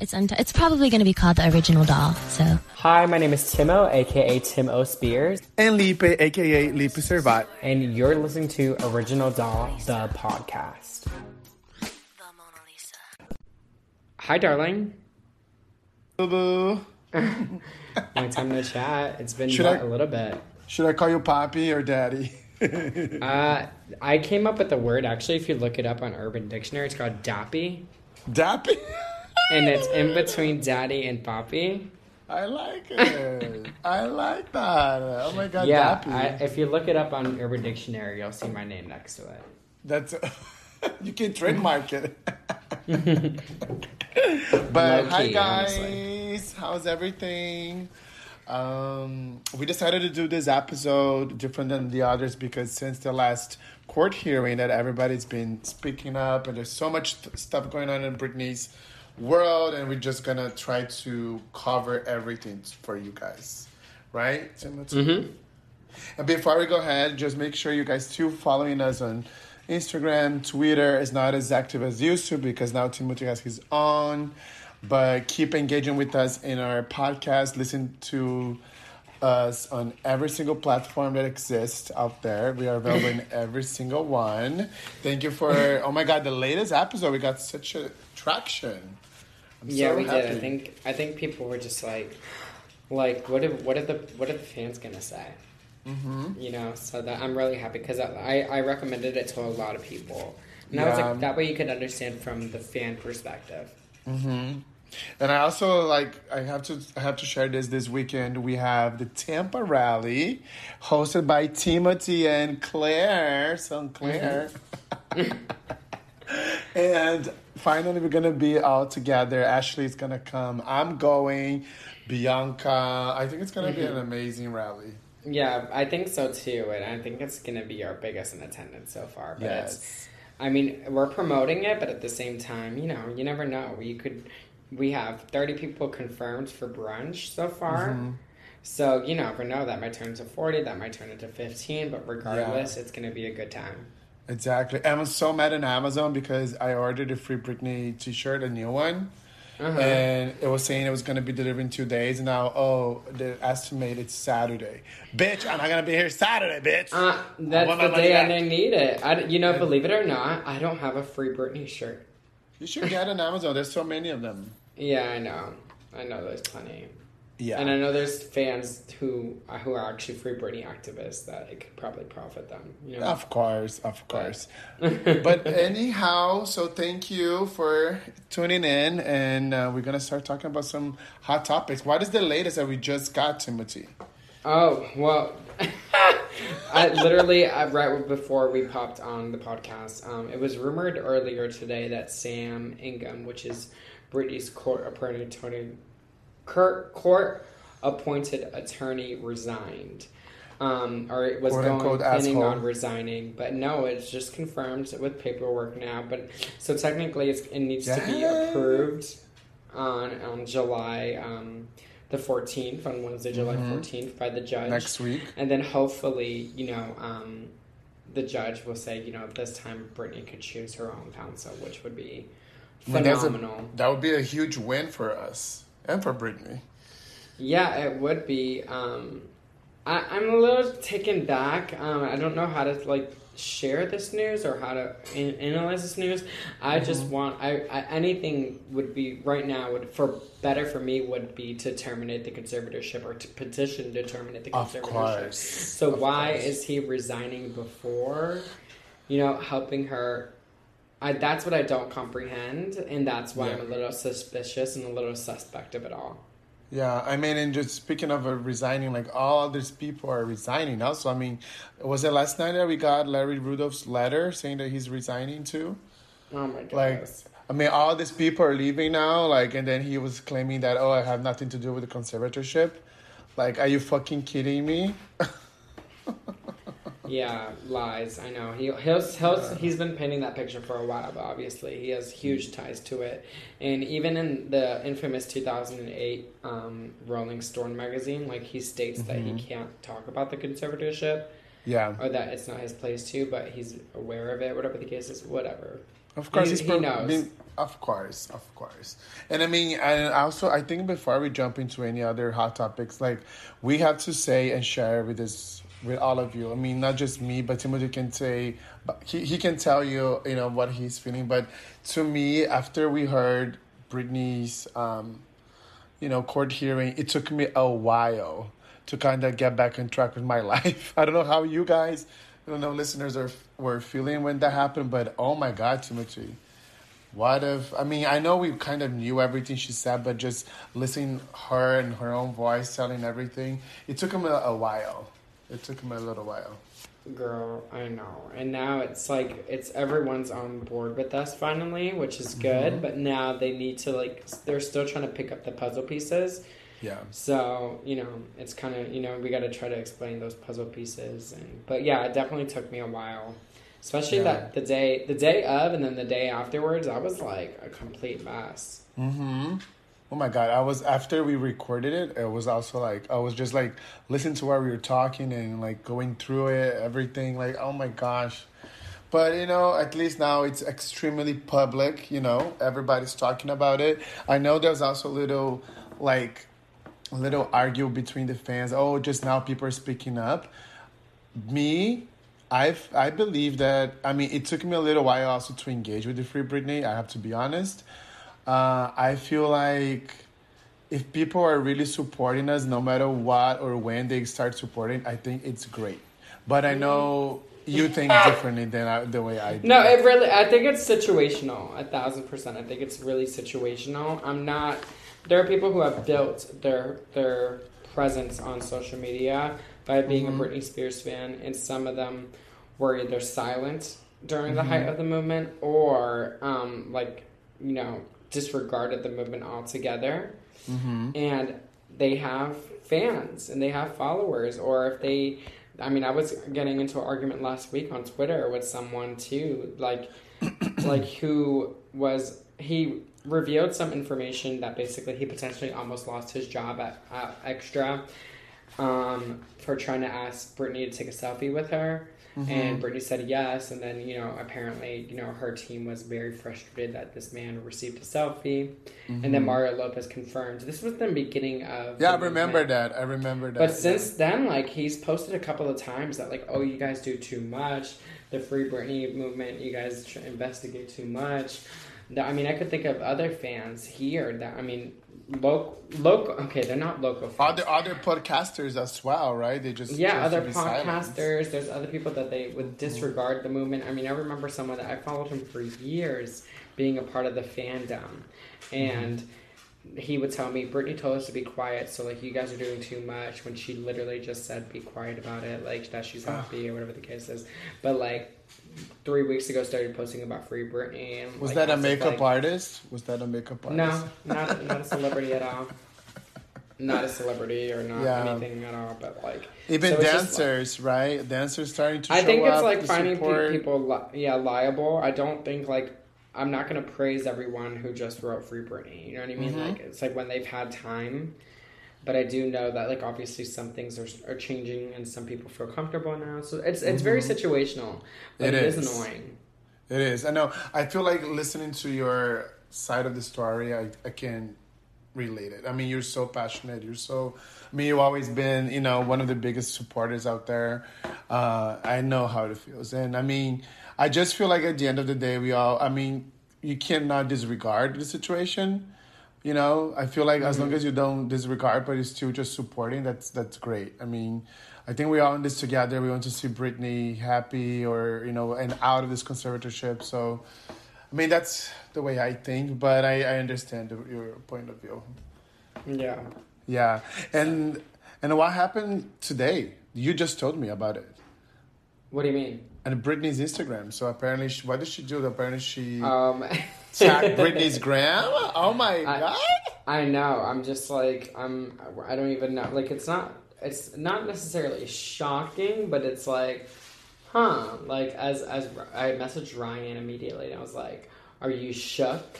It's un- it's probably going to be called the original doll. So Hi, my name is Timo, aka Tim O. Spears, And Lipe, aka Lipe Servat. and you're listening to Original Doll, the podcast. Hi, darling. Boo. boo. Long time no chat. It's been Should what, I- a little bit. Should I call you Poppy or Daddy? Uh, I came up with the word actually. If you look it up on Urban Dictionary, it's called dappy, Dappy? and it's in between daddy and poppy. I like it. I like that. Oh my god, Yeah, I, if you look it up on Urban Dictionary, you'll see my name next to it. That's you can trademark it. but hi guys, honestly. how's everything? Um, we decided to do this episode different than the others because since the last court hearing that everybody's been speaking up and there's so much th- stuff going on in Britney's world and we're just gonna try to cover everything for you guys, right? Timothy? Mm-hmm. And before we go ahead, just make sure you guys too following us on Instagram, Twitter is not as active as used to because now Timothy has his own. But keep engaging with us in our podcast. Listen to us on every single platform that exists out there. We are available in every single one. Thank you for oh my god, the latest episode we got such a traction. I'm Yeah, so we happy. did. I think I think people were just like, like, what if what are the what are the fans gonna say? Mm-hmm. You know, so that I'm really happy because I I recommended it to a lot of people, and I was like, that way you could understand from the fan perspective. And I also like I have to I have to share this this weekend. We have the Tampa Rally, hosted by Timothy and Claire. So Claire, and finally we're gonna be all together. Ashley's gonna come. I'm going. Bianca. I think it's gonna be an amazing rally. Yeah, I think so too, and I think it's gonna be our biggest in attendance so far. But it's, Yes. I mean, we're promoting it, but at the same time, you know, you never know. We could, we have thirty people confirmed for brunch so far. Mm-hmm. So you never know. That might turn to forty. That might turn into fifteen. But regardless, it's gonna be a good time. Exactly. I'm so mad at Amazon because I ordered a Free Britney T-shirt, a new one. Uh-huh. and it was saying it was gonna be delivered in two days. And now, oh, the estimate it's Saturday. Bitch, I'm not gonna be here Saturday, bitch. Uh, that's the day back. I need it. I, you know, believe it or not, I don't have a free Britney shirt. You should get on Amazon. There's so many of them. Yeah, I know. I know there's plenty. Yeah. And I know there's fans who who are actually free Britney activists that it could probably profit them. You know? Of course, of course. but anyhow, so thank you for tuning in, and uh, we're gonna start talking about some hot topics. What is the latest that we just got, Timothy? Oh well, I literally right before we popped on the podcast, um, it was rumored earlier today that Sam Ingham, which is Britney's court appointed court court appointed attorney, resigned. Um, or it was Quote, going unquote, planning asshole. on resigning, but no, it's just confirmed with paperwork now. But so technically, it's, it needs to be approved on on July um, the fourteenth on Wednesday, July 14th by the judge Mm-hmm. Next week. and then hopefully, you know, um, the judge will say, you know, this time Britney could choose her own counsel, which would be I mean, a- phenomenal. that would be a huge win for us and for Britney. Yeah, it would be. Um, I, I'm a little taken back. Um, I don't know how to like share this news or how to an- analyze this news. I just Mm-hmm. want I, I anything would be right now would for better for me would be to terminate the conservatorship or to petition to terminate the Of conservatorship. course. So Of why course. is he resigning before, you know, helping her? I, that's what I don't comprehend, and that's why I'm a little suspicious and a little suspect of it all. Yeah, I mean, and just speaking of uh, resigning, like all these people are resigning also. I mean, was it last night that we got Larry Rudolph's letter saying that he's resigning too? Oh my goodness. Like, I mean, all these people are leaving now, like, and then he was claiming that, oh, I have nothing to do with the conservatorship. Like, are you fucking kidding me? Yeah, lies. I know. He he's, he's he's been painting that picture for a while, but obviously he has huge ties to it. And even in the infamous 2008 um, Rolling Stone magazine, like he states that he can't talk about the conservatorship Yeah. or that it's not his place to, but he's aware of it. Whatever the case is, whatever. Of course, He- he's he prob- knows. been- of course, of course. And I mean, and also, I think before we jump into any other hot topics, like we have to say and share with this with all of you. I mean, not just me, but Timothy can say, he he can tell you, you know, what he's feeling. But to me, after we heard Britney's, um, you know, court hearing, it took me a while to kind of get back on track with my life. I don't know how you guys, I don't know, listeners are were feeling when that happened, but oh my God, Timothy. What if I mean I know we kind of knew everything she said, but just listening her and her own voice telling everything, it took him a, a while. It took him a little while. Girl, I know. And now it's like it's everyone's on board with us finally, which is good. Mm-hmm. But now they need to like they're still trying to pick up the puzzle pieces. Yeah. So you know, it's kind of you know we got to try to explain those puzzle pieces. And but yeah, it definitely took me a while, especially Yeah. that the day the day of and then the day afterwards. I was like a complete mess. Mm-hmm. Oh my god! I was after we recorded it. It was also like I was just like listening to what we were talking and like going through it, everything. Like oh my gosh! But you know, at least now it's extremely public. You know, everybody's talking about it. I know there's also a little like a little argue between the fans. Oh, just now people are speaking up. Me, I've I believe that. I mean, it took me a little while also to engage with the Free Britney. I have to be honest. Uh, I feel like if people are really supporting us, no matter what or when they start supporting, I think it's great. But I know you think differently than I, the way I do. No, it really. I think it's situational. A thousand percent. I think it's really situational. I'm not. There are people who have built their their presence on social media by being Mhm. a Britney Spears fan, and some of them were either silent during the height of the movement or um, like you know disregarded the movement altogether. Hmm and they have fans and they have followers. Or if they i mean i was getting into an argument last week on twitter with someone too like like who was he revealed some information that basically he potentially almost lost his job at, at extra um, for trying to ask Britney to take a selfie with her. Mm-hmm. And Britney said yes, and then you know apparently you know her team was very frustrated that this man received a selfie, and then Mario Lopez confirmed this was the beginning of Mm-hmm. Yeah, I remember movement. that. I remember that. But since then, like he's posted a couple of times that like, oh, you guys do too much. The Free Britney movement, you guys investigate too much. The- I mean, I could think of other fans here that I mean, local, local. Okay, they're not local. Fans. other other podcasters as well, right? They just Yeah, other to be silent. podcasters. There's other people that they would disregard the movement. I mean, I remember someone that I followed him for years being a part of the fandom, mm-hmm. and he would tell me, Britney told us to be quiet, so like you guys are doing too much. When she literally just said, "Be quiet about it," like that she's ah. happy or whatever the case is. But like three weeks ago, started posting about Free Britney. And, Was like, that a makeup like, artist? Was that a makeup artist? No, not not a celebrity at all. Not a celebrity or not Yeah. anything at all, but like Even So dancers, right? Dancers starting to I think it's like finding support. people, li- yeah, liable. I don't think like I'm not gonna praise everyone who just wrote Free Britney. You know what I mean? Mhm. Like it's like when they've had time. But I do know that like obviously some things are are changing and some people feel comfortable now. So it's it's very situational. But Mm-hmm. It it is. is. annoying. It is. I know. I feel like listening to your side of the story, I, I can relate it. I mean, you're so passionate. You're so. I mean, you've always been, you know, one of the biggest supporters out there. Uh, I know how it feels, and I mean, I just feel like at the end of the day, we all. I mean, you cannot disregard the situation. You know, I feel like as long as you don't disregard, but you're still just supporting, that's that's great. I mean, I think we're all in this together. We want to see Britney happy or you know, and out of this conservatorship. So, I mean, that's the way I think, but I, I understand your point of view. Yeah. Yeah, and and what happened today? You just told me about it. What do you mean? And Britney's Instagram. So apparently, she, what did she do? Apparently, she Um, tagged Britney's gram. Oh my I- god! I know. I'm just like I'm. I don't even know. Like it's not. It's not necessarily shocking, but it's like, huh? Like as as I messaged Ryan immediately, and I was like, "Are you shook?"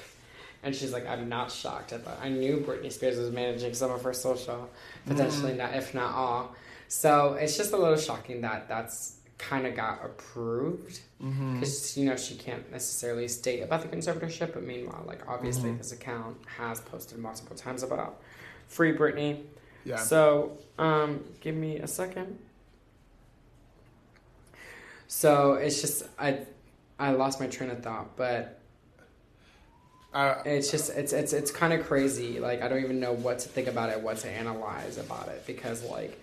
And she's like, "I'm not shocked." I thought I knew Britney Spears was managing some of her social, potentially mm. not, if not all. So it's just a little shocking that that's kind of got approved because you know she can't necessarily state about the conservatorship, but meanwhile, like obviously this account has posted multiple times about free Britney. Yeah. So, um, give me a second. So it's just I, I lost my train of thought, but Uh, it's just it's it's it's kind of crazy. Like I don't even know what to think about it, what to analyze about it, because like,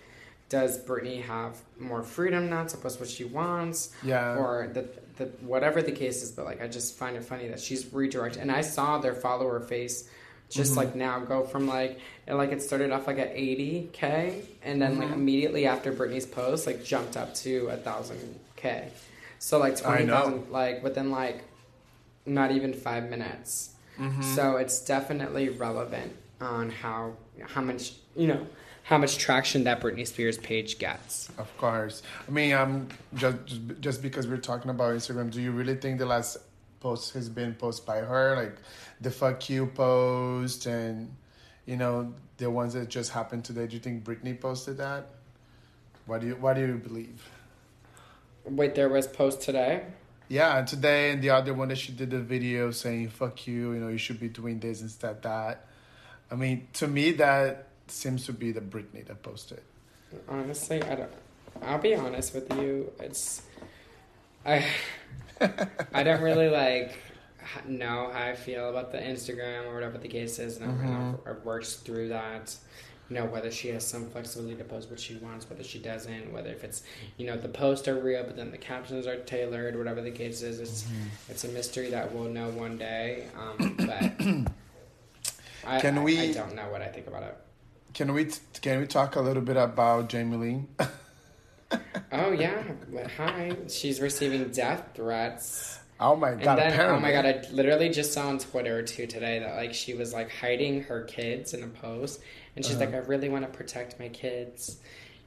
does Britney have more freedom now to post what she wants? Yeah. Or the the whatever the case is, but like I just find it funny that she's redirected, and I saw their follower face. Just mm-hmm. like now, go from like it, like it started off like at eighty k, and then like mm-hmm. immediately after Britney's post, like jumped up to a thousand k. So like I twenty know. thousand, like within like not even five minutes. Mm-hmm. So it's definitely relevant on how how much you know how much traction that Britney Spears page gets. Of course. I mean, um, just just because we're talking about Instagram, do you really think the last post has been posted by her, like the "fuck you" post, and you know the ones that just happened today? Do you think Britney posted that? What do you What do you believe? Wait, there was post today. Yeah, and today and the other one that she did the video saying "fuck you," you know, you should be doing this instead that. I mean, to me, that seems to be the Britney that posted. Honestly, I don't. I'll be honest with you. It's I. I don't really like know how I feel about the Instagram or whatever the case is, and I've, I've worked through that. You know whether she has some flexibility to post what she wants, whether she doesn't, whether if it's you know the posts are real, but then the captions are tailored, whatever the case is. It's it's a mystery that we'll know one day. Um, but I, Can I- we- I don't know what I think about it. Can we can we talk a little bit about Jamie Lynn? Oh yeah, hi. She's receiving death threats. oh my god! then, oh my god, I literally just saw on Twitter too today that like she was like hiding her kids in a post, and she's like, I really want to protect my kids,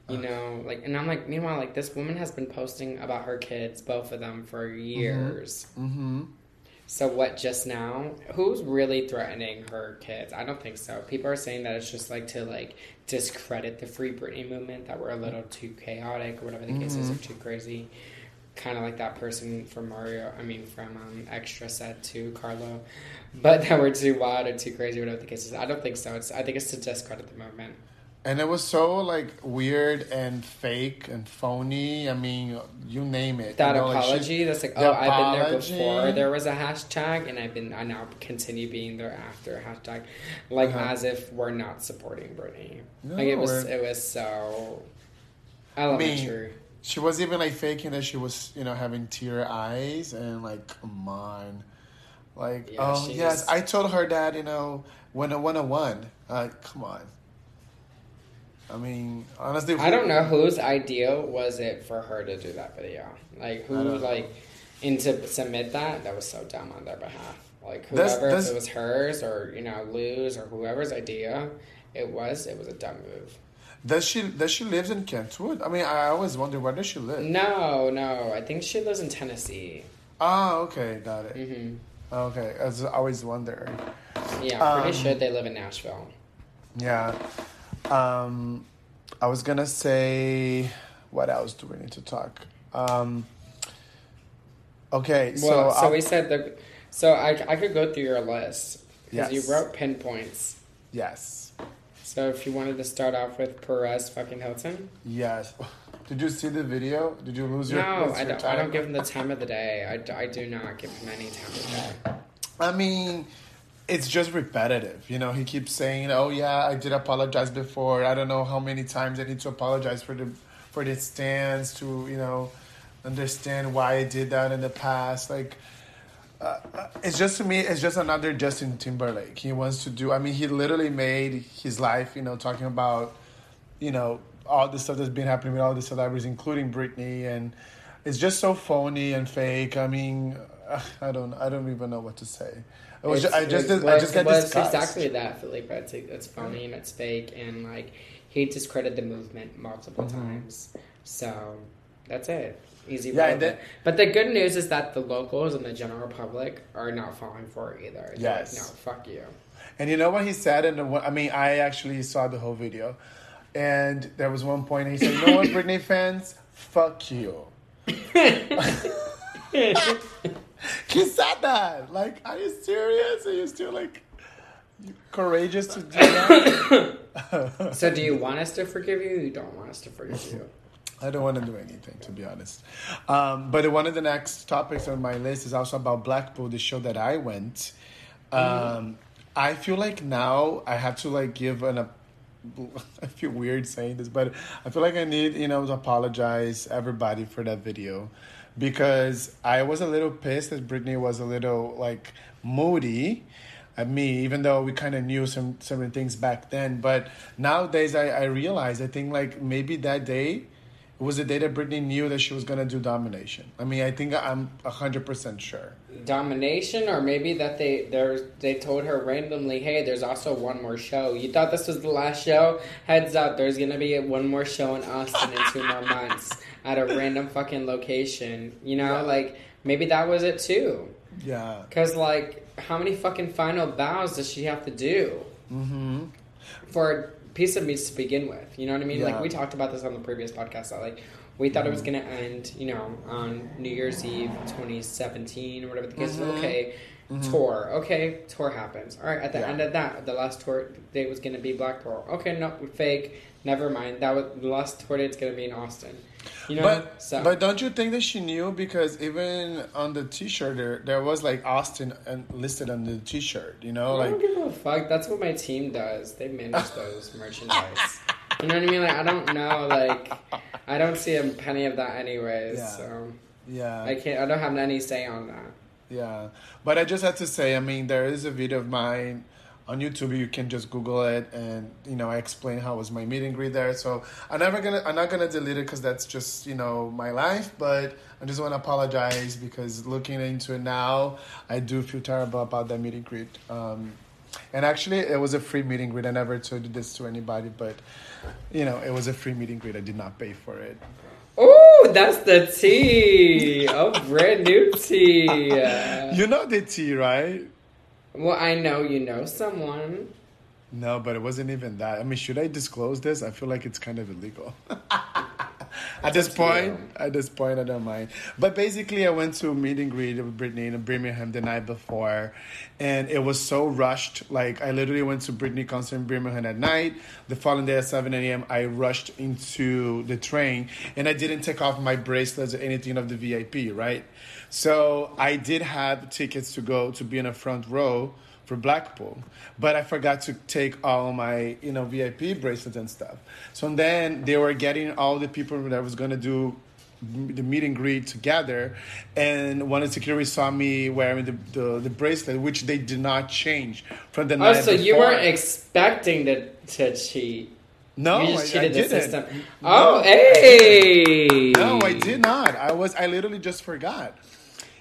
you know, like, and I'm like, meanwhile, like this woman has been posting about her kids, both of them, for years. Mm-hmm. So what? Just now, who's really threatening her kids? I don't think so. People are saying that it's just like to like discredit the Free Britney movement, that we're a little too chaotic or whatever the case is, or too crazy. Kind of like that person from Mario. I mean, from um, Extra said to Carlo, but that we're too wild or too crazy, whatever the case is. I don't think so. It's I think it's to discredit the movement. And it was so like weird and fake and phony. I mean, you name it. That you know, like, apology, that's like, oh, I've been there before. There was a hashtag, and I've been, I now continue being there after hashtag, like Uh-huh. as if we're not supporting Britney. No, like it was, it was so I elementary. She was even like faking that she was, you know, having tear eyes and like, come on. Like, Yeah, oh yes, I told her that, you know, when a one on one. Uh, come on. I mean, honestly, I don't know whose idea was it for her to do that video. Like who like, and to submit that that was so dumb on their behalf. Like whoever, that's- it was hers or you know Lou's or whoever's idea, it was. It was a dumb move. Does she does she lives in Kentwood? I mean, I always wonder where does she live? No, no, I think she lives in Tennessee. Oh, okay, got it. Mm-hmm. Okay, I was always wonder. Yeah, I'm pretty Um, sure they live in Nashville. Yeah. Um, I was gonna say, what else do we need to talk? Um, okay, so, Well, so I'll- we said the. So I, I could go through your list because Yes. you wrote pinpoints. yes, So if you wanted to start off with Perez fucking Hilton, yes. Did you see the video? Did you lose your? no, lose I your don't. I don't give him the time of the day. I, I do not give him any time of the day. I mean, it's just repetitive. You know, he keeps saying, "Oh yeah, I did apologize before. I don't know how many times I need to apologize for the for the stance to you know understand why I did that in the past." Like, uh, uh, it's just to me, it's just another Justin Timberlake. He wants to do. I mean, he literally made his life, you know, talking about, you know, all the stuff that's been happening with all the celebrities, including Britney, and it's just so phony and fake. I mean, uh, I don't, I don't even know what to say. It was, ju- I just, It's- I just got well, it's disgusted. exactly that, Felipe. It's, it's phony and it's fake, and like he discredited the movement multiple times. So that's it. Easy. Mm-hmm. Yeah, road. and then- but the good news is that the locals and the general public are not falling for it either. They're Yes. Like, no, fuck you. And you know what he said? And I mean, I actually saw the whole video, and there was one point he said, "You know what, Britney fans, fuck you." he said that. Like, are you serious? Are you still like courageous to do that? So, do you want us to forgive you? You don't want us to forgive you? I don't want to do anything, to be honest. Um, but one of the next topics on my list is also about Blackpool, the show that I went. Um, I feel like now I have to like give an. I feel weird saying this, but I feel like I need you know to apologize everybody for that video because I was a little pissed that Britney was a little like moody at me, even though we kind of knew some certain things back then. But nowadays, I, I realize I think like maybe that day it was the day that Britney knew that she was gonna do domination. I mean, I think I'm hundred percent sure. Domination, or maybe that they they told her randomly, "Hey, there's also one more show. You thought this was the last show? Heads up, there's gonna be one more show in Austin in two more months at a random fucking location. You know, Yeah. like maybe that was it too. Yeah. Cause like, how many fucking final bows does she have to do Mm-hmm. for piece of meat to begin with? You know what I mean? Yeah. Like we talked about this on the previous podcast. That like we thought it was gonna end, you know, on New Year's Eve, 2017 or whatever the case. is. Mhm. Okay, tour. Okay, tour happens. All right. At the Yeah. end of that, the last tour date was gonna be Blackpool. Okay, no, fake. Never mind. That was the last tour date's gonna be in Austin. You know. But so but don't you think that she knew because even on the T-shirt there there was like Austin and listed on the T-shirt, you know, I like don't give a fuck. That's what my team does. They manage those merchandise. You know what I mean? Like I don't know. Like I don't see a penny of that anyways. Yeah. So yeah. I can't. I don't have any say on that. Yeah, but I just had to say, I mean, there is a video of mine on YouTube. You can just Google it, and you know, I explain how was my meet and greet there. So I'm never gonna, I'm not gonna delete it because that's just you know my life. But I just want to apologize because looking into it now, I do feel terrible about that meet and greet. Um, and actually, it was a free meet and greet. I never told this to anybody, but you know, it was a free meet and greet. I did not pay for it. Oh, that's the tea. Oh, brand new tea. You know the tea, right? Well, I know you know someone. No, but it wasn't even that. I mean, should I disclose this? I feel like it's kind of illegal. at this point, at this point, I don't mind. But basically, I went to a meet and greet with Britney in Birmingham the night before, and it was so rushed. Like I literally went to Britney concert in Birmingham at night. The following day at seven a.m., I rushed into the train, and I didn't take off my bracelets or anything of the VIP. Right, so I did have tickets to go to be in a front row for Blackpool, but I forgot to take all my you know VIP bracelets and stuff. So then they were getting all the people that was gonna do the meet and greet together, and one of the security saw me wearing the, the, the bracelet, which they did not change from the Oh, night so you weren't expecting to to cheat. no, I, I didn't. No, Oh, I hey. No, I did not. I was I literally just forgot.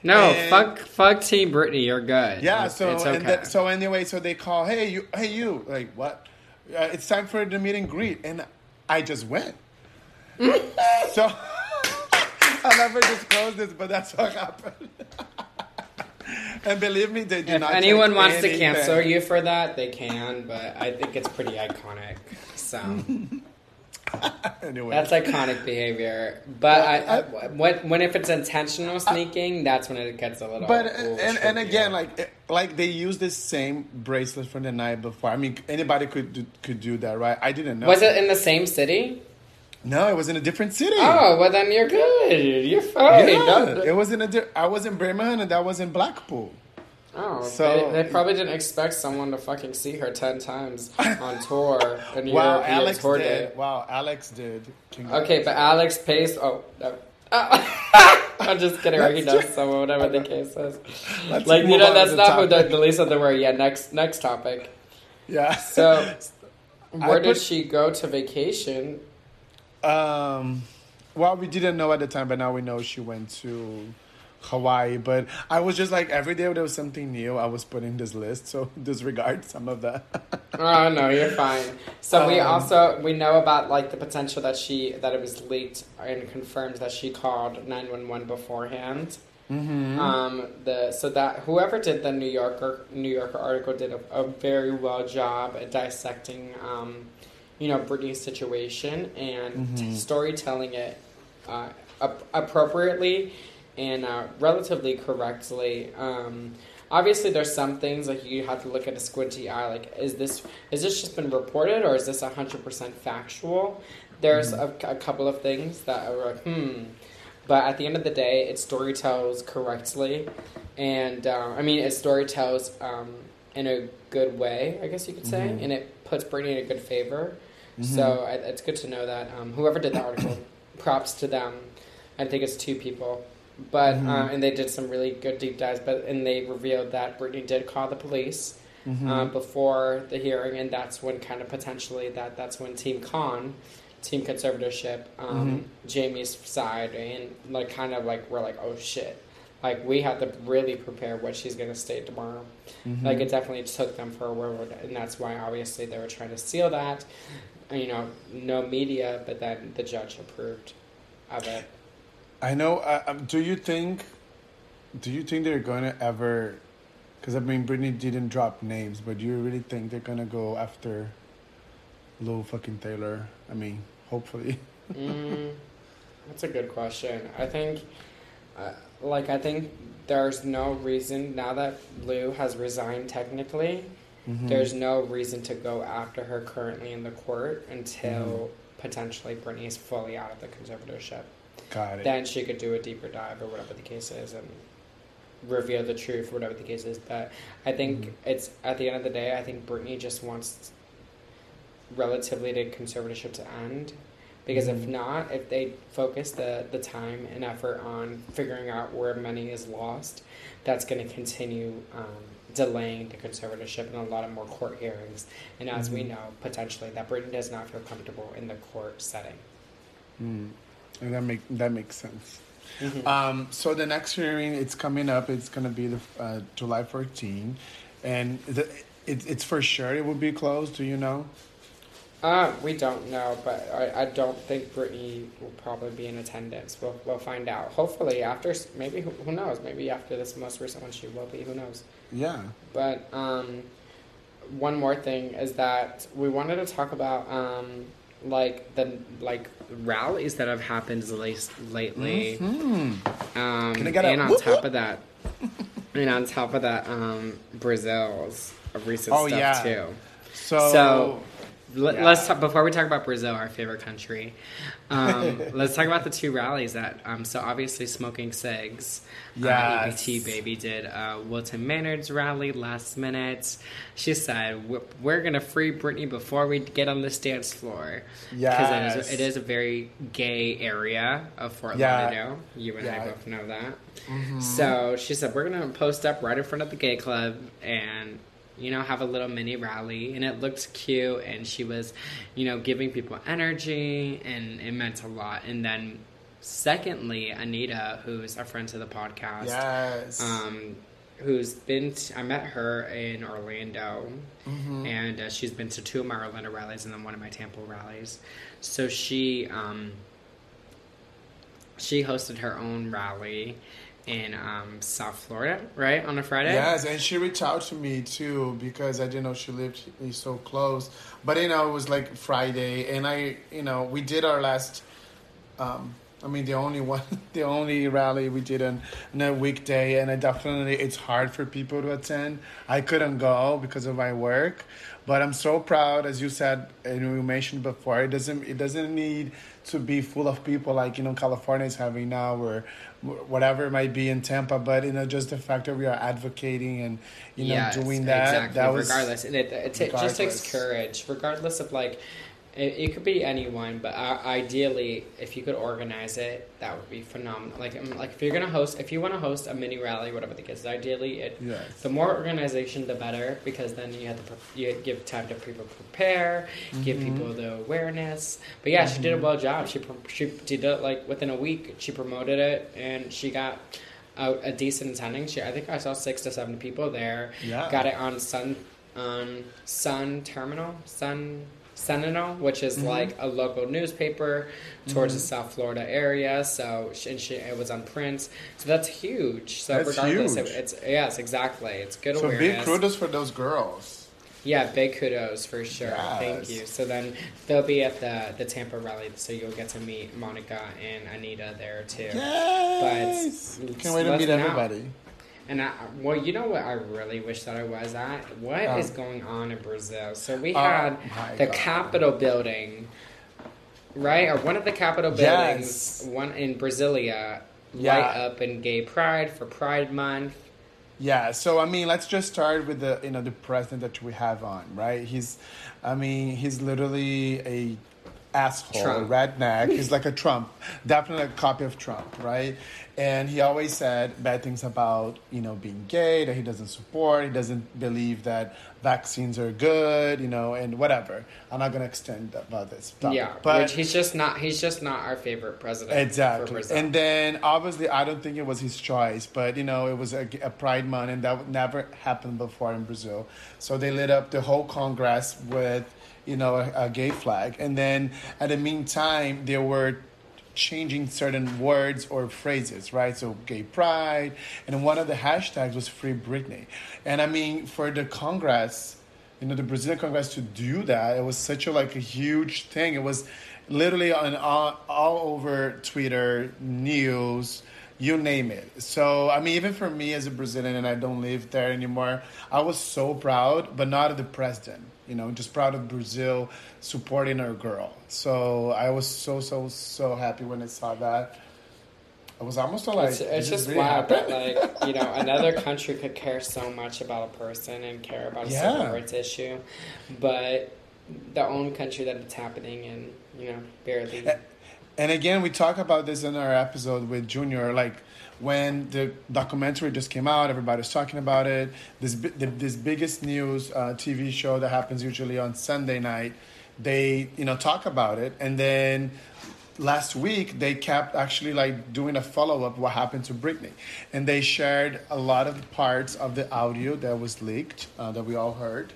No, And- fuck, fuck Team Britney. You're good. Yeah, It's- so it's and okay. that, so anyway, so they call, hey you, hey you, like what? Uh, it's time for the meet and greet, and I just went. so I'll never disclosed this, but that's what happened. and believe me, they did if not. anyone take wants to cancel you for that, they can. But I think it's pretty iconic. So anyway, that's iconic behavior. But I, I- I, when when if it's intentional sneaking, that's when it gets a little. But uh, ooh, and, and again, like eh, like they use the same bracelet from the night before. I mean, anybody could do, could do that, right? I didn't know. was it in the same city? No, it was in a different city. Oh, well then you're good. You're fine. yeah, it was in a. Di- I was in Birmingham, and that was in Blackpool. Oh, So- they, they probably didn't expect someone to fucking see her ten times on tour in Wow, Alex tour did. day. Wow, Alex did. Okay, but Alex pays. Oh, no. Oh. I'm just kidding. Or he Let's someone, whatever the case is. Let's Like you know, that's not who the, the Lisa the word. Yeah, next next topic. Yeah. So, where did put- she go to vacation? um, well, we didn't know at the time, but now we know she went to Hawaii. But I was just like every day there was something new. I was putting this list, so disregard some of that. Oh no, you're fine. So we Um, also we know about like the potential that she that it was leaked and confirmed that she called nine one one beforehand. mm-hmm. Um, the so that whoever did the New Yorker New Yorker article did a, a very well job at dissecting, um, you know, Britney's situation and Mhm. storytelling it uh, ap- appropriately and uh, relatively correctly. Um, obviously, there's some things like you have to look at a squinty eye. Like, is this is this just been reported or is this hundred percent factual? There's a, a couple of things that are like, hmm. But at the end of the day, it story tells correctly, and uh, I mean, it story tells um, in a good way, I guess you could say, Mhm. and it puts Britney in a good favor. Mhm. So I, it's good to know that um, whoever did the article, props to them. I think it's two people, but Mhm. um, and they did some really good deep dives. But and they revealed that Britney did call the police Mhm. um, before the hearing, and that's when kind of potentially that that's when Team Con, Team Conservatorship, um, Jamie's side, and like kind of like we're like oh shit, like we have to really prepare what she's gonna state tomorrow. Mhm. Like it definitely took them for a word, and that's why obviously they were trying to seal that. You know, no media, but then the judge approved of it. I know. Uh, do you think? Do you think they're gonna ever? Because I mean, Britney didn't drop names, but do you really think they're gonna go after Lou fucking Taylor? I mean, hopefully. Mm, that's a good question. I think, uh, like, I think there's no reason now that Lou has resigned technically. Mhm. There's no reason to go after her currently in the court until Mm-hmm. potentially Britney is fully out of the conservatorship. Got it. then she could do a deeper dive or whatever the case is and reveal the truth, or whatever the case is. But I think Mhm. it's at the end of the day, I think Britney just wants relatively the conservatorship to end. Because if Mhm. not, if they focus the, the time and effort on figuring out where money is lost, that's going to continue um, delaying the conservatorship and a lot of more court hearings. And as we Mhm. know, potentially, that Britney does not feel comfortable in the court setting. Mm. And that make that makes sense. Mhm. Um, so the next hearing, it's coming up. It's gonna be the uh, July 14, and the, it, it's for sure it will be closed. Do you know? Uh, we don't know, but I, I don't think Britney will probably be in attendance. We'll, we'll find out. Hopefully, after maybe who, who knows? Maybe after this most recent one, she will be. Who knows? Yeah. But um, one more thing is that we wanted to talk about um, like the like rallies that have happened late, lately. Hmm. Um, Can I get a and on whoop, top whoop? of that, and on top of that, um, Brazil's recent Oh, stuff yeah. too. So. So, Let, Yeah. Let's talk before we talk about Brazil, our favorite country. Um, let's talk about the two rallies that. Um, so obviously, smoking cigs. Uh, Yes. EBT baby did uh, Wilton Manors rally last minute. She said, "We're- "We're gonna free Britney before we get on this dance floor." it Yes. is, it is a very gay area of Fort Yeah. Lauderdale. You and I both know that. Mhm. So she said, We're going to post up right in front of the gay club and, you know, have a little mini rally. And it looked cute. And she was, you know, giving people energy and it meant a lot. And then, secondly, Anita, who's a friend to the podcast, Yes. um, who's been, t- I met her in Orlando. Mhm. And uh, she's been to two of my Orlando rallies and then one of my Tampa rallies. So she, um, she hosted her own rally in um, South Florida, right on a Friday. Yes, and she reached out to me too because I didn't know she lived so close. But you know, it was like Friday, and I, you know, we did our last. Um, I mean, the only one, the only rally we did on, on a weekday, and I definitely it's hard for people to attend. I couldn't go because of my work, but I'm so proud, as you said and you mentioned before. It doesn't it doesn't need to be full of people like you know California is having now, or whatever it might be in Tampa. But you know, just the fact that we are advocating and you know Yes, doing that, exactly. that was regardless, and it, it, it just takes courage, regardless of like. It, it could be anyone, but uh, ideally, if you could organize it, that would be phenomenal. Like, um, like if you're gonna host, if you want to host a mini rally, whatever the case, ideally, it Yes. the more organization, the better, because then you have to pre- you give time to people prepare, give Mhm. people the awareness. But yeah, she did a Mhm. well job. She she did it like within a week. She promoted it, and she got a, a decent attending. She I think I saw six to seven people there. Yeah. Got it on Sun um, Sun Terminal Sun. Sentinel, which is Mhm. like a local newspaper towards the Mhm. South Florida area. So and she, it was on print. So that's huge. So That's regardless, huge. It, it's yes, exactly. It's good So big awareness. kudos for those girls. Yeah, big kudos for sure. Thank you. So then they'll be at the the Tampa rally, so you'll get to meet Monica and Anita there too. Yes. But Can't wait to meet everybody. And I, well, you know what I really wish that I was at? What um, is Oh. going on in Brazil? So we Oh, had my the God. Capitol building, right? Or one of the Capitol buildings, Yes. one in Brasilia, Yeah. light up in Gay Pride for Pride Month. Yeah, so I mean, let's just start with the you know the president that we have on, right? He's, I mean, he's literally a asshole, Trump. redneck. He's like a Trump, definitely a copy of Trump, right? And he always said bad things about you know being gay, that he doesn't support, he doesn't believe that vaccines are good, you know, and whatever. I'm not gonna extend about this, topic, yeah, but which he's just not. He's just not our favorite president. Exactly. Brazil. And then obviously, I don't think it was his choice, but you know, it was a, a Pride Month, and that would never happened before in Brazil. So they lit up the whole Congress with you know a, a gay flag, and then at the meantime, they were changing certain words or phrases, right? So gay pride, and one of the hashtags was free Britney. And I mean, for the Congress, you know, the Brazilian Congress to do that, it was such a like a huge thing. It was literally on all, all over Twitter, news, you name it. So I mean, even for me as a Brazilian, and I don't live there anymore, I was so proud, but not of the president. You know, just proud of Brazil supporting our girl. So I was so so so happy when I saw that. I was almost like, it's, it's just really wild that like you know another country could care so much about a person and care about a Yeah. civil rights issue, but the own country that it's happening in, you know, barely. And again, we talk about this in our episode with Junior. Like when the documentary just came out, everybody's talking about it. This the, this biggest news uh, TV show that happens usually on Sunday night, they you know talk about it, and then last week they kept actually like doing a follow up what happened to Britney, and they shared a lot of parts of the audio that was leaked uh, that we all heard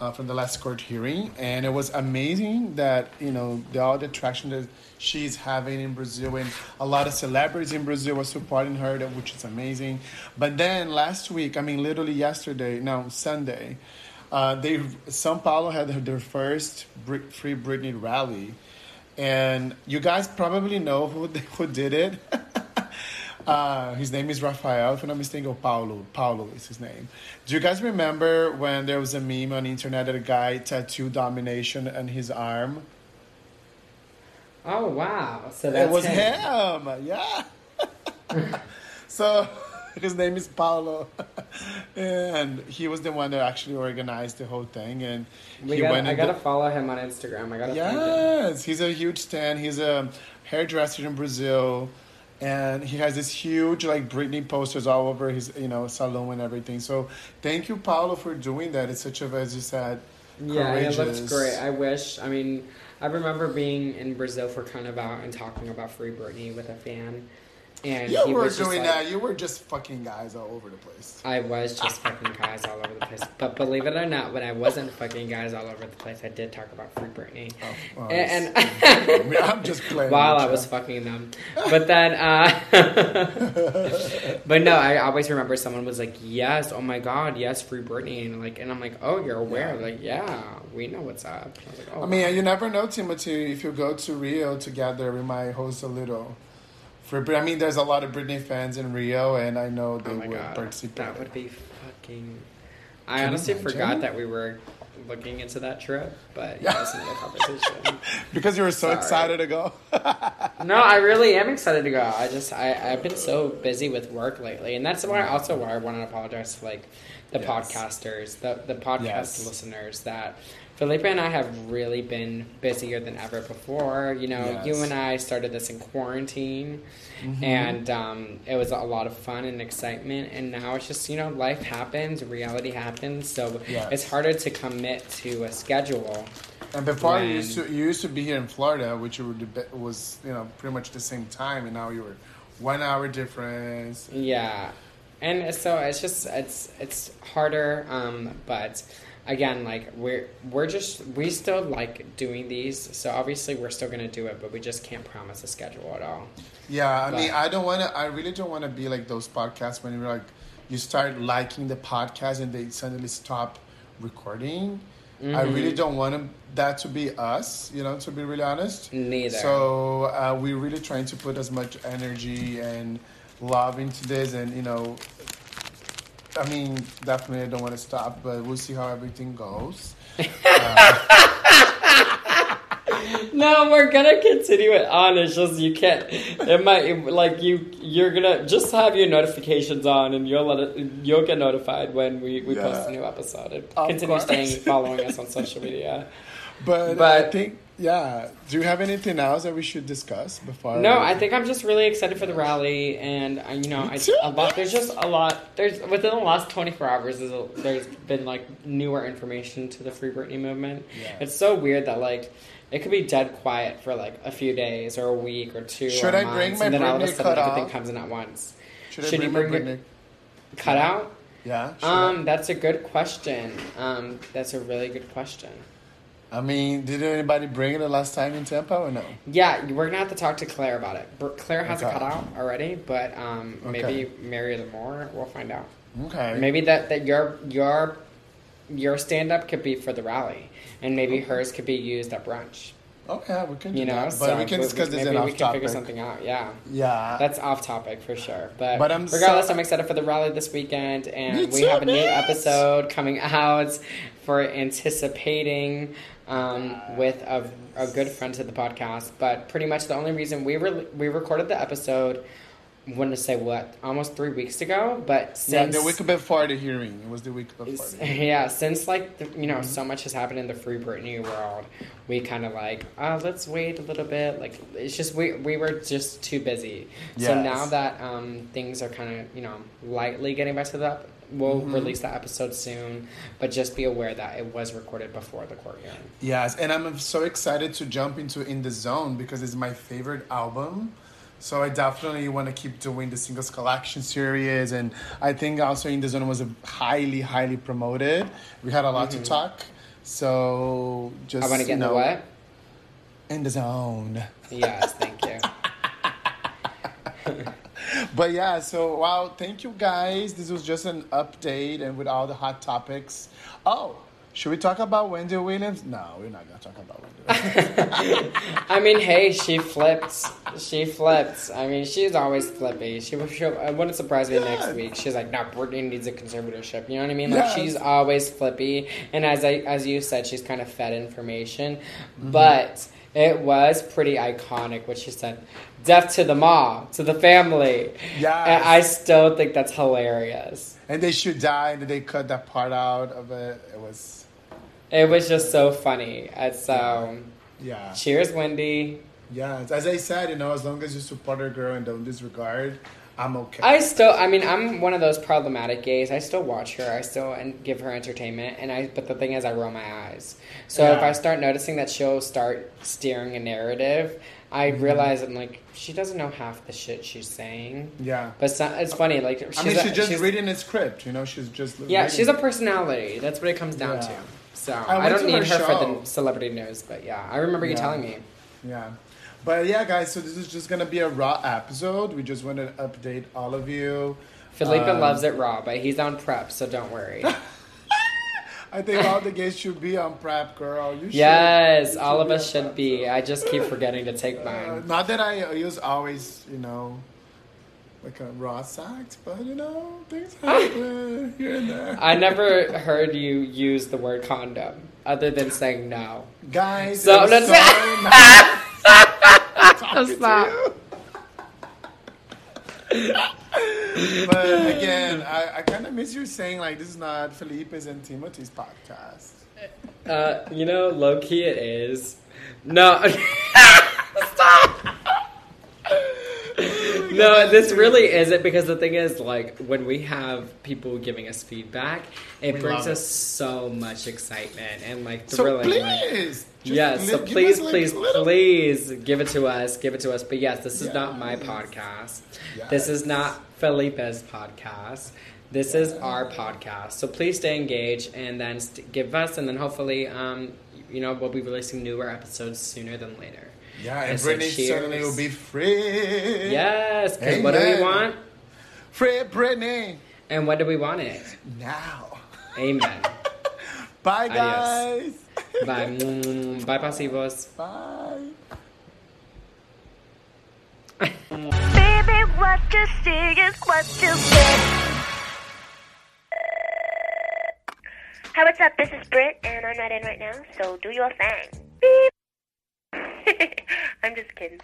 uh, from the last court hearing, and it was amazing that you know the all the traction that she's having in Brazil, and a lot of celebrities in Brazil were supporting her, which is amazing. But then last week, I mean, literally yesterday, no Sunday, uh, they São Paulo had their first Free Britney rally, and you guys probably know who who did it. Uh, his name is Rafael, if I'm not mistaken, or Paulo. Paulo is his name. Do you guys remember when there was a meme on the internet that a guy tattooed domination on his arm? oh wow! So that's it was him. him. Yeah. so his name is Paulo, and he was the one that actually organized the whole thing. And We he got, went I gotta follow him on Instagram. I gotta. Yes, he's a huge stan. He's a hairdresser in Brazil, and he has this huge like Britney posters all over his you know salon and everything. So thank you, Paulo, for doing that. It's such a as you said, Yeah, it looks great. I wish. I mean, I remember being in Brazil for Carnival and talking about Free Britney with a fan, and You he were was doing like, that. You were just fucking guys all over the place. I was just fucking guys all over the place. But believe it or not, when I wasn't fucking guys all over the place, I did talk about Free Britney. Oh, well, and, and I'm just playing. while I you. was fucking them. But then, uh, but no, I always remember someone was like, "Yes, oh my god, yes, Free Britney," and like, and I'm like, "Oh, you're aware?" Yeah. Like, yeah, we know what's up. I was like, "Oh." I mean, you never know, Timothy. If you go to Rio together, we might host a little. For Brit- I mean, there's a lot of Britney fans in Rio, and I know they oh my would god, participate. that would be fucking. I Can honestly forgot that we were looking into that trip, but Yeah. yeah, that's another conversation. because you were so Sorry. excited to go. No, I really am excited to go. I just I I've been so busy with work lately, and that's why also why I want to apologize to like the Yes. podcasters, the the podcast Yes. listeners that. Felipe and I have really been busier than ever before. You know, Yes. you and I started this in quarantine, Mm-hmm. and um, it was a lot of fun and excitement. And now it's just you know life happens, reality happens, so Yes. it's harder to commit to a schedule. And before When- you used to you used to be here in Florida, which you were the- was you know pretty much the same time, and now you were one hour difference. Yeah, and so it's just it's it's harder. Um, but again, like we're we're just we still like doing these. So obviously we're still gonna do it, but we just can't promise a schedule at all. Yeah, I mean, I don't want to. I really don't want to be like those podcasts when you're like, you start liking the podcast and they suddenly stop recording. I really don't want that to be us, you know, to be really honest. Neither. So uh, we're really trying to put as much energy and love into this, and you know, I mean, definitely I don't want to stop, but we'll see how everything goes. No, we're gonna continue it on. It's just you can't. It might like you. You're gonna just have your notifications on, and you'll let it. You'll get notified when we, we post a new episode. And Of continue course. staying following us on social media. But, but I think, yeah. Do you have anything else that we should discuss before? No, I think I'm just really excited for the rally, and uh, you know, I, a lot. There's just a lot. There's within the last 24 hours, there's, a, there's been like newer information to the Free Britney movement. Yeah. It's so weird that like it could be dead quiet for like a few days or a week or two. Should or I bring months, my and then all of a Britney sudden everything off? comes in at once. Should, should I you bring, bring my Britney? Cut out? Yeah. I? Um, that's a good question. Um, that's a really good question. I mean, did anybody bring it the last time in Tampa or no? Yeah, we're gonna have to talk to Claire about it. Claire has a cutout already, but um, Okay. maybe Mary Lamore. We'll find out. Okay. Maybe that that your your your stand up could be for the rally, and maybe hers could be used at brunch. Okay, we can You know, that. But so we can discuss this maybe we can figure something out. Yeah. Yeah. That's off topic for sure. But, But I'm regardless, so- I'm excited for the rally this weekend, and we have a new episode coming out for anticipating um, with a, a good friend to the podcast. But pretty much the only reason we we recorded the episode, want to say what, almost three weeks ago. But yeah, since the week before the hearing. It was the week before. The. Yeah, since like the, you know, Mm-hmm. so much has happened in the Free Britney world, we kind of like, oh, let's wait a little bit. Like it's just we we were just too busy. So now that um, things are kind of you know lightly getting back to that, we'll Mm-hmm. release that episode soon. But just be aware that it was recorded before the court hearing. Yes, and I'm so excited to jump into In the Zone because it's my favorite album. So I definitely want to keep doing the singles collection series, and I think also In the Zone was a highly, highly promoted. We had a lot to talk. So just Mm-hmm. I want to get you in know, the what? In the zone. Yes, thank you. But yeah, so wow, thank you guys. This was just an update and with all the hot topics. Oh, should we talk about Wendy Williams? No, we're not gonna talk about Wendy Williams. I mean, hey, she flipped. She flipped. I mean, she's always flippy. She, she it wouldn't surprise me next week. She's like, no, Britney needs a conservatorship. You know what I mean? Like Yes. she's always flippy. And as I as you said, she's kind of fed information, Mm-hmm. but it was pretty iconic what she said. Death to the mom, to the family. Yeah. And I still think that's hilarious. and they should die, and they cut that part out of it. It was, It was just so funny. And so, yeah, cheers, Wendy. yeah. As I said, you know, as long as you support a girl and don't disregard, I'm okay. I still, I mean, I'm one of those problematic gays. I still watch her. I still and give her entertainment. And I, but the thing is, I roll my eyes. So if I start noticing that she'll start steering a narrative, I Mm-hmm. realize I'm like, she doesn't know half the shit she's saying. yeah. But so, it's funny, like she's I mean, a- she's just she's- reading a script. You know, she's just Yeah, reading she's a personality. That's what it comes down Yeah. to. So I I, don't need her her for the celebrity news, but yeah, I remember you telling me. Yeah. But yeah, guys, so this is just gonna be a raw episode. We just want to update all of you. Felipe Um, loves it raw, but he's on PrEP, so don't worry. I think all the gays should be on PrEP, girl. You should. yes, You all of us should prep. be. I just keep forgetting to take Uh, mine. not that I use always, you know, like a raw sex, but you know, things happen here and there. I never heard you use the word condom other than saying no. Guys, So, it was so nice talking to Stop. but again, I, I kind of miss you saying like this is not Felipe's and Timothy's podcast. Uh, you know, low key it is. No. Stop. No, this really isn't because the thing is, like, when we have people giving us feedback, it We brings love it. us so much excitement and like thrilling. like- please, just yes, so please, us, please, little- please give it to us. Give it to us. But yes, this is not my Yes. podcast. This is not Felipe's podcast. This is our podcast. So please stay engaged and then st- give us, and then hopefully, um, you know, we'll be releasing newer episodes sooner than later. Yeah, and And so Britney cheers. certainly will be free. Yes, because what do we want? Free Britney And what do we want it? now. Amen. Bye, guys. Adios. Bye. Bye, pasivos. Bye. Baby, what you see is what you get. Hi, what's up? This is Britt, and I'm not in right now, so do your thing. Beep. I'm just kidding.